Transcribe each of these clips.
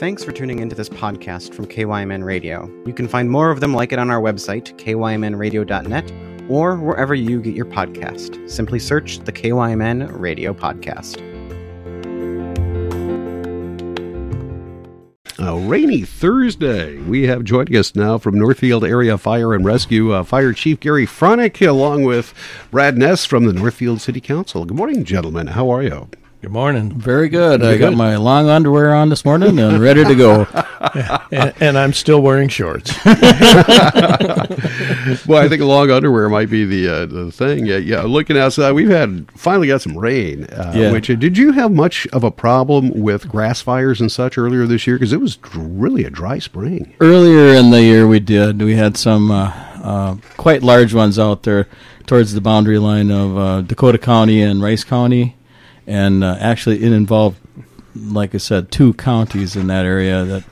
Thanks for tuning into this podcast from KYMN Radio. You can find more of them like it on our website, kymnradio.net, or wherever you get your podcast. Simply search the KYMN Radio Podcast. A rainy Thursday. We have joining us now from Northfield Area Fire and Rescue uh, Fire Chief Gary Franek, along with Brad Ness from the Northfield City Council. Good morning, gentlemen. How are you? Good morning. Very good. I got my long underwear on this morning and ready to go. and, and I'm still wearing shorts. Well, I think long underwear might be the uh, the thing. Yeah, yeah, looking outside, we've had finally got some rain. Uh, Yeah. Which did you have much of a problem with grass fires and such earlier this year? Because it was really a dry spring. Earlier in the year, we did. We had some uh, uh, quite large ones out there towards the boundary line of uh, Dakota County and Rice County. And uh, actually, it involved, like I said, two counties in that area that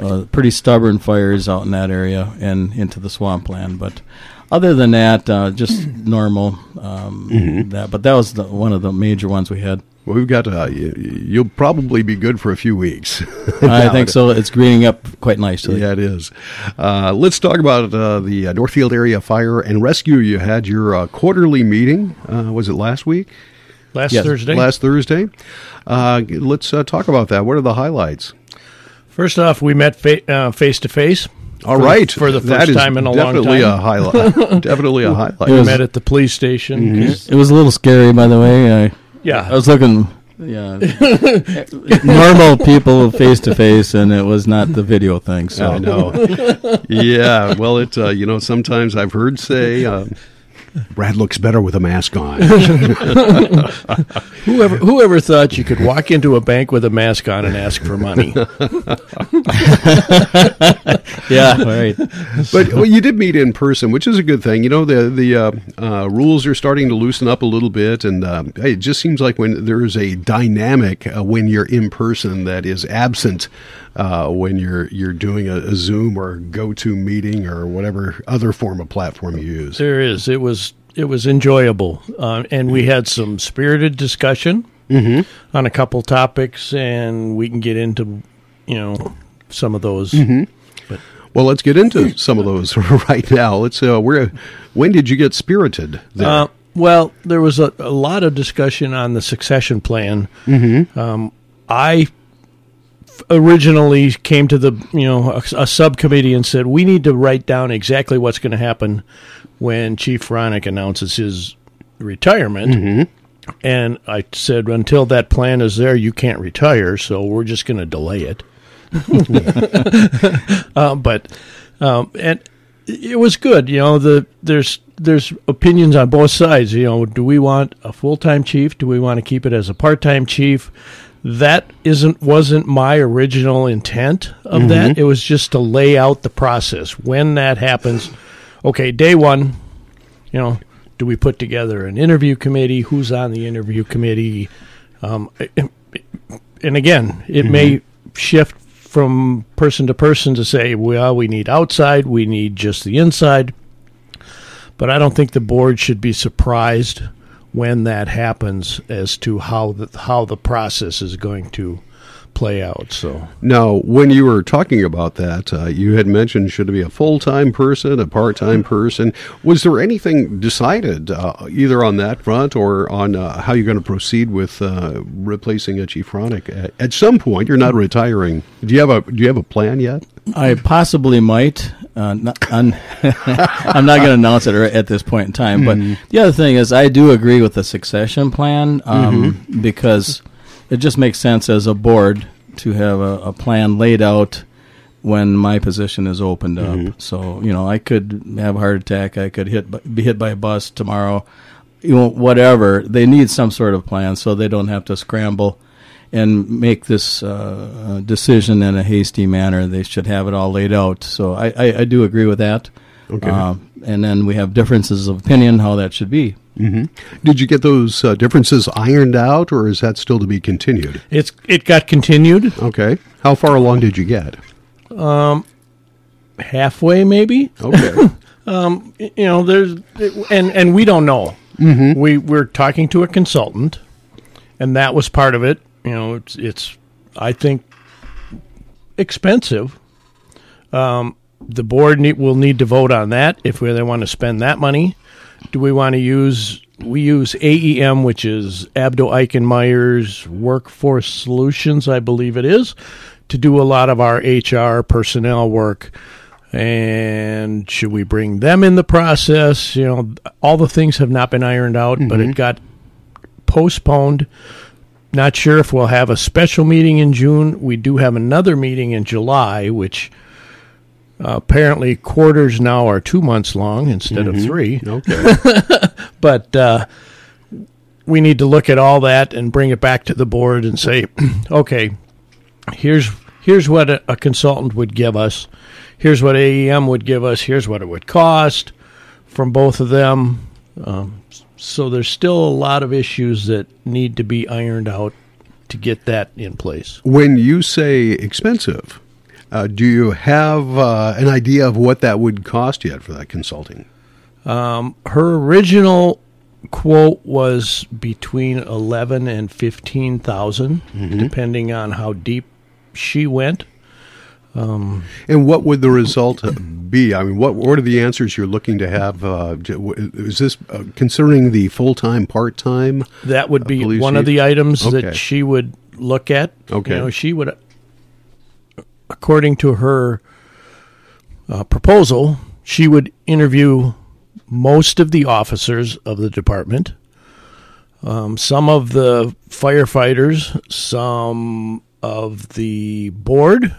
uh, pretty stubborn fires out in that area and into the swampland. But other than that, uh, just normal. Um, That, but that was the, one of the major ones we had. Well, we've got. Uh, you, you'll probably be good for a few weeks. I think so. It's greening up quite nicely. Yeah, it is. Uh, let's talk about uh, the uh, Northfield Area Fire and Rescue. You had your uh, quarterly meeting. Uh, was it last week? Last Yes, Thursday. Last Thursday. Uh, let's uh, talk about that. What are the highlights? First off, we met uh, face to face. All For the- right, for the That first is time in a long definitely time. a highlight. definitely a highlight. We met at the police station. 'cause- It was a little scary, by the way. I, Yeah, I was looking, yeah, normal people face to face, and it was not the video thing. So I know. yeah. Well, it. Uh, you know, sometimes I've heard say. Uh, Brad looks better with a mask on. whoever whoever thought you could walk into a bank with a mask on and ask for money? yeah, right. but well, you did meet in person, which is a good thing. You know, the the uh, uh, rules are starting to loosen up a little bit, and um, it just seems like when there is a dynamic uh, when you're in person that is absent uh, when you're you're doing a, a Zoom or go to meeting or whatever other form of platform you use. there is. It was it was enjoyable, uh, and we had some spirited discussion on a couple topics, and we can get into you know some of those. Well, let's get into some of those right now. Let's. Uh, where? When did you get spirited? There? Uh, well, there was a, a lot of discussion on the succession plan. Mm-hmm. Um, I originally came to the you know a, a subcommittee and said we need to write down exactly what's going to happen when Chief Franek announces his retirement. And I said, until that plan is there, you can't retire. So we're just going to delay it. uh, but um, and it was good. You know, the there's there's opinions on both sides. You know, do we want a full time chief? Do we want to keep it as a part time chief? That isn't wasn't my original intent of that. It was just to lay out the process when that happens. Okay, day one. You know, do we put together an interview committee? Who's on the interview committee? Um, and again, it may shift from person to person to say, well, we need outside, we need just the inside. But I don't think the board should be surprised when that happens as to how the how the process is going to play out. So Now, when you were talking about that, uh, you had mentioned should it be a full time person, a part time person? Was there anything decided uh, either on that front or on uh, how you're going to proceed with uh, replacing a chief Franek? At, at some point, you're not retiring. Do you have a Do you have a plan yet? I possibly might. Uh, not, I'm, I'm not going to announce it at this point in time. But the other thing is, I do agree with the succession plan um, because it just makes sense as a board to have a, a plan laid out when my position is opened up. So you know, I could have a heart attack. I could hit be hit by a bus tomorrow. You know, whatever. They need some sort of plan so they don't have to scramble and make this uh, uh, decision in a hasty manner. They should have it all laid out. So I, I, I do agree with that. Okay. Um, and then we have differences of opinion how that should be. Did you get those uh, differences ironed out, or is that still to be continued? it's it got continued Okay. How far along did you get? Um, halfway, maybe. Okay. um, you know, there's and and we don't know. Mm-hmm. We we're talking to a consultant, and that was part of it. You know, it's it's. I think expensive. Um, the board need, will need to vote on that if we they want to spend that money. Do we want to use? We use AEM, which is Abdo Eick & Meyers Workforce Solutions, I believe it is, to do a lot of our HR personnel work. And should we bring them in the process? You know, all the things have not been ironed out, but it got postponed. Not sure if we'll have a special meeting in June. We do have another meeting in July, which uh, apparently quarters now are two months long instead of three. Okay. But uh, we need to look at all that and bring it back to the board and say, okay, here's here's what a, a consultant would give us. Here's what AEM would give us. Here's what it would cost from both of them. Um, so there's still a lot of issues that need to be ironed out to get that in place. when you say expensive, uh, do you have uh, an idea of what that would cost yet for that consulting? Um, her original quote was between eleven and fifteen depending on how deep she went. And what would the result be? I mean, what what are the answers you're looking to have? Uh, is this uh, concerning the full time, part time? That would be police one of the items Okay. that she would look at. Okay. You know, she would, according to her uh, proposal, she would interview most of the officers of the department, um, some of the firefighters, some of the board,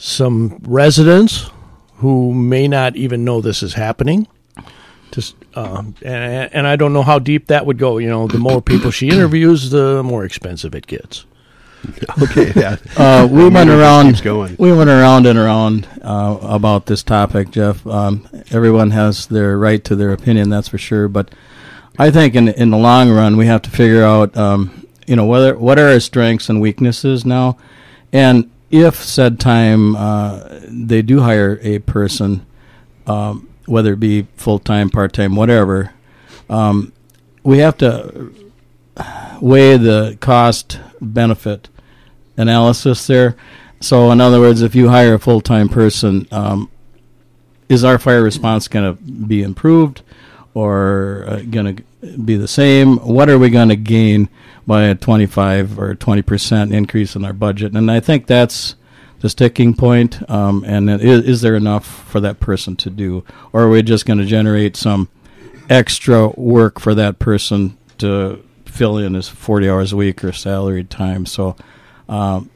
some residents who may not even know this is happening. Just um, and and I don't know how deep that would go. You know, the more people she interviews, the more expensive it gets. Okay, yeah. Uh, we went around. keeps going. We went around and around uh, about this topic, Jeff. Um, everyone has their right to their opinion, that's for sure. But I think in in the long run, we have to figure out, um, you know, whether what are our strengths and weaknesses now, and if said time uh, they do hire a person, um, whether it be full time, part time, whatever, um, we have to weigh the cost benefit analysis there. So, in other words, if you hire a full time person, um, is our fire response going to be improved or uh, going to be the same? What are we going to gain by a 25 or 20 percent increase in our budget? And I think that's the sticking point. Um, and is, is there enough for that person to do, or are we just going to generate some extra work for that person to fill in his 40 hours a week or salaried time? So. Um,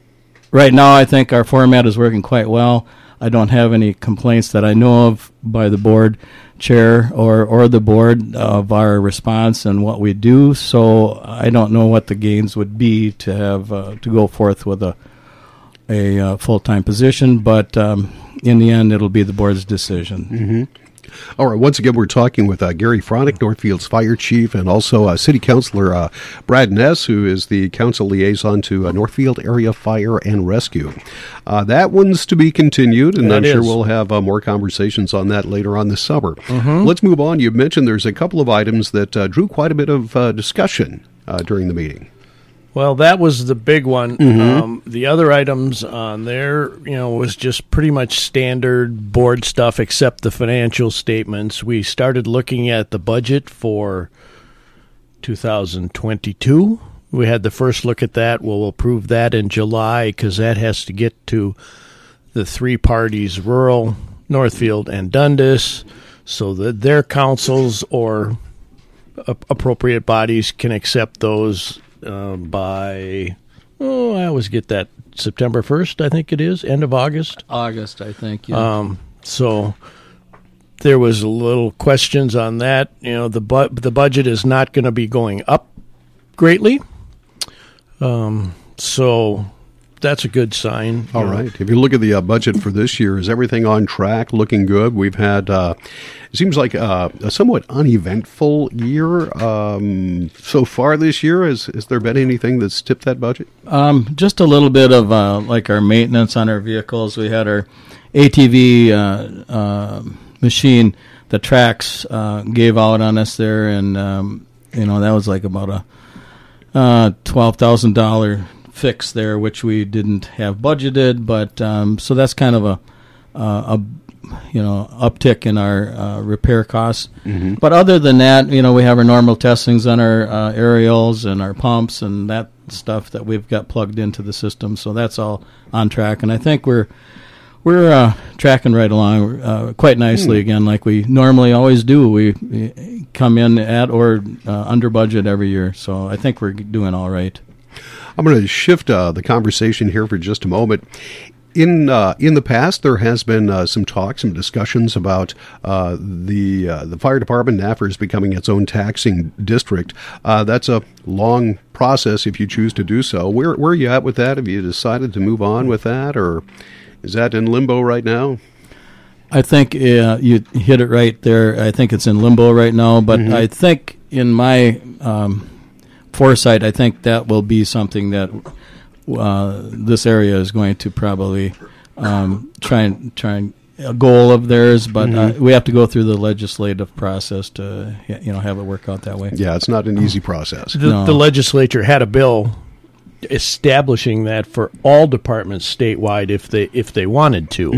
right now, I think our format is working quite well. I don't have any complaints that I know of by the board chair or, or the board of our response and what we do. So I don't know what the gains would be to have uh, to go forth with a a uh, full time position. But um, in the end, it'll be the board's decision. All right. Once again, we're talking with uh, Gary Franek, Northfield's fire chief, and also uh, City Councilor uh, Brad Ness, who is the council liaison to uh, Northfield Area Fire and Rescue. Uh, that one's to be continued, and That I'm sure we'll have uh, more conversations on that later on this summer. Let's move on. You mentioned there's a couple of items that uh, drew quite a bit of uh, discussion uh, during the meeting. Well, that was the big one. Um, the other items on there, you know, was just pretty much standard board stuff, except the financial statements. We started looking at the budget for 2022. We had the first look at that. We'll approve that in July because that has to get to the three parties, rural, Northfield, and Dundas, so that their councils or appropriate bodies can accept those uh, by oh I always get that September first I think it is end of August. August, I think. Um, so there was a little questions on that. You know the bu- the budget is not going to be going up greatly. Um, so that's a good sign. All know. right. If you look at the uh, budget for this year, is everything on track, looking good? We've had, uh, it seems like uh, a somewhat uneventful year um, so far this year. Has, has there been anything that's tipped that budget? Um, just a little bit of uh, like our maintenance on our vehicles. We had our ATV uh, uh, machine, the tracks uh, gave out on us there, and um, you know that was like about a uh, twelve thousand dollar fix there, which we didn't have budgeted. But um, so that's kind of a uh, a you know uptick in our uh, repair costs. But other than that, you know, we have our normal testings on our uh, aerials and our pumps and that stuff that we've got plugged into the system. So that's all on track, and I think we're we're uh, tracking right along uh, quite nicely again, like we normally always do. We, we come in at or uh, under budget every year, so I think we're doing all right. I'm going to shift uh, the conversation here for just a moment. In uh, in the past, there has been uh, some talk, some discussions about uh, the uh, the fire department NAFRS becoming its own taxing district. Uh, that's a long process if you choose to do so. Where where are you at with that? Have you decided to move on with that, or is that in limbo right now? I think uh, you hit it right there. I think it's in limbo right now, but I think in my um, foresight, I think that will be something that uh, this area is going to probably um, try and try and a goal of theirs, but uh, we have to go through the legislative process to you know have it work out that way. Yeah, it's not an easy process. The, No. the legislature had a bill establishing that for all departments statewide if they if they wanted to.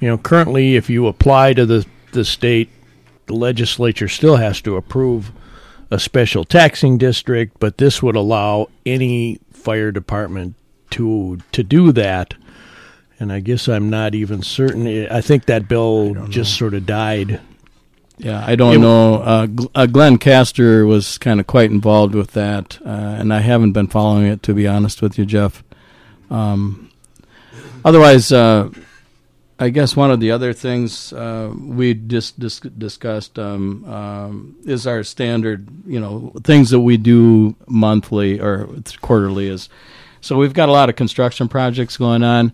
You know, currently, if you apply to the the state, the legislature still has to approve a special taxing district, but this would allow any fire department to to do that. And I guess I'm not even certain. I think that bill just sort of died. Yeah, I don't It- know. Uh, uh, Glenn Castor was kind of quite involved with that, uh, and I haven't been following it to be honest with you, Jeff. Um, otherwise, uh, I guess one of the other things uh, we just dis- discussed um, um, is our standard, you know, things that we do monthly or quarterly. Is so we've got a lot of construction projects going on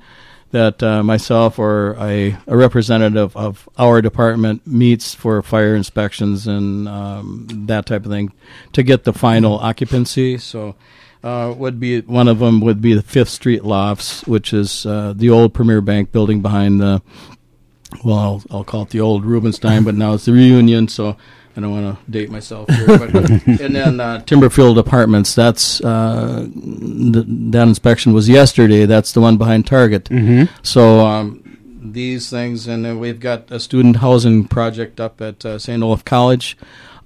that uh, myself or a, a representative of our department meets for fire inspections and um, that type of thing to get the final occupancy. So, uh, would be one of them would be the Fifth Street Lofts, which is uh, the old Premier Bank building behind the. Well, I'll, I'll call it the old Rueb 'N' Stein, but now it's the Reunion. So I don't want to date myself here. But, and then uh, Timberfield Apartments. That's uh, th- that inspection was yesterday. That's the one behind Target. Mm-hmm. So um, these things, and then we've got a student housing project up at uh, St. Olaf College,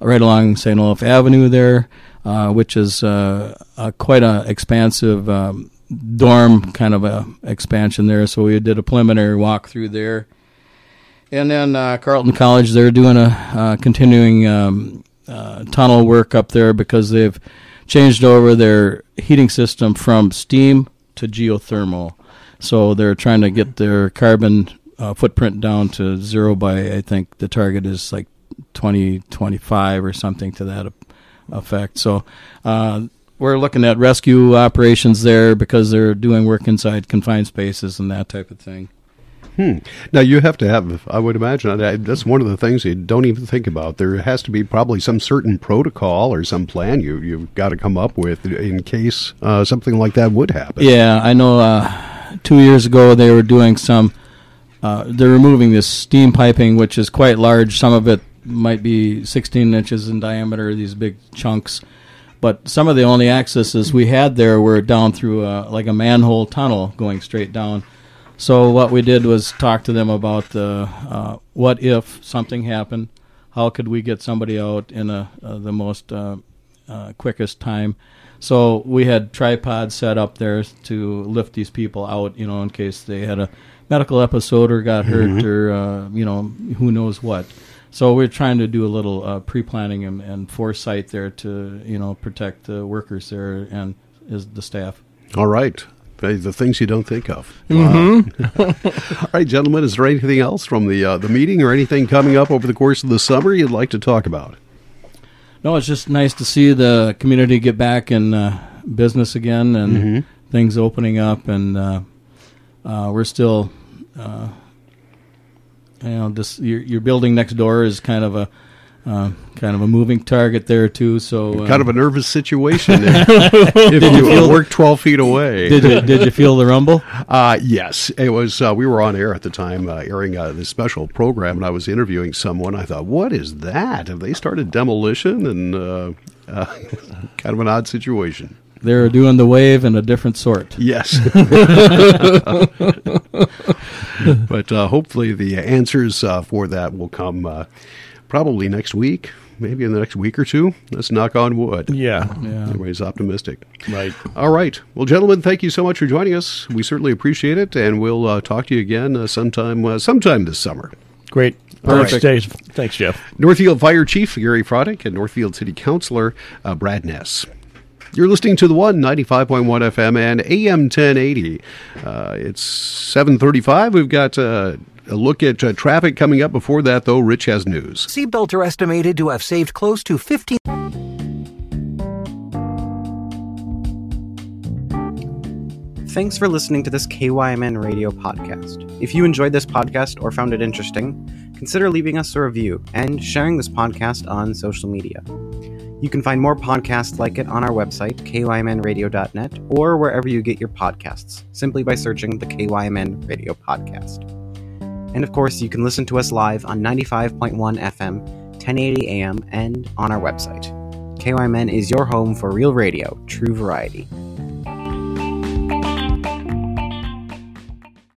right along St. Olaf Avenue there, uh, which is uh, a, quite an expansive um, dorm kind of a expansion there. So we did a preliminary walk through there. And then uh, Carleton College, they're doing a uh, continuing um, uh, tunnel work up there because they've changed over their heating system from steam to geothermal. So they're trying to get their carbon uh, footprint down to zero by, I think the target is like 2025 or something to that effect. So uh, we're looking at rescue operations there because they're doing work inside confined spaces and that type of thing. Now you have to have. I would imagine that's one of the things you don't even think about. There has to be probably some certain protocol or some plan you you've got to come up with in case uh, something like that would happen. Yeah, I know. Uh, two years ago, they were doing some. Uh, they're removing this steam piping, which is quite large. Some of it might be 16 inches in diameter. These big chunks, but some of the only accesses we had there were down through a, like a manhole tunnel going straight down. So what we did was talk to them about the uh, what if something happened, how could we get somebody out in a, uh, the most uh, uh, quickest time. So we had tripods set up there to lift these people out, you know, in case they had a medical episode or got hurt or uh, you know who knows what. So we're trying to do a little uh, pre-planning and, and foresight there to you know protect the workers there and is the staff. All right. The the things you don't think of. Wow. All right, gentlemen. Is there anything else from the uh, the meeting or anything coming up over the course of the summer you'd like to talk about? No, it's just nice to see the community get back in uh, business again and things opening up, and uh, uh, we're still, uh, you know, this your, your building next door is kind of a uh, kind of a moving target there too. So, uh, Kind of a nervous situation if, if you feel- work twelve feet away. did you did you feel the rumble? Uh, yes, it was. Uh, we were on air at the time, uh, airing uh, this special program, and I was interviewing someone. I thought, "What is that? Have they started demolition?" And uh, uh, kind of an odd situation. they're doing the wave in a different sort. Yes. but uh, hopefully the answers uh, for that will come uh, probably next week, maybe in the next week or two. Let's knock on wood. Yeah. Yeah. Everybody's optimistic. Right. All right. Well, gentlemen, thank you so much for joining us. We certainly appreciate it, and we'll uh, talk to you again uh, sometime uh, sometime this summer. Great. Perfect. Thanks, Thanks, Jeff. Northfield Fire Chief Gary Franek and Northfield City Councilor uh, Brad Ness. You're listening to the one 95.1 FM and AM 1080. Uh, it's 7:35. We've got uh, a look at uh, traffic coming up. Before that, though, Rich has news. Seatbelts are estimated to have saved close to 15. Thanks for listening to this KYMN radio podcast. If you enjoyed this podcast or found it interesting, consider leaving us a review and sharing this podcast on social media. You can find more podcasts like it on our website, kymnradio.net, or wherever you get your podcasts, simply by searching the KYMN Radio Podcast. And of course, you can listen to us live on 95.1 FM, 1080 AM, and on our website. KYMN is your home for real radio, true variety.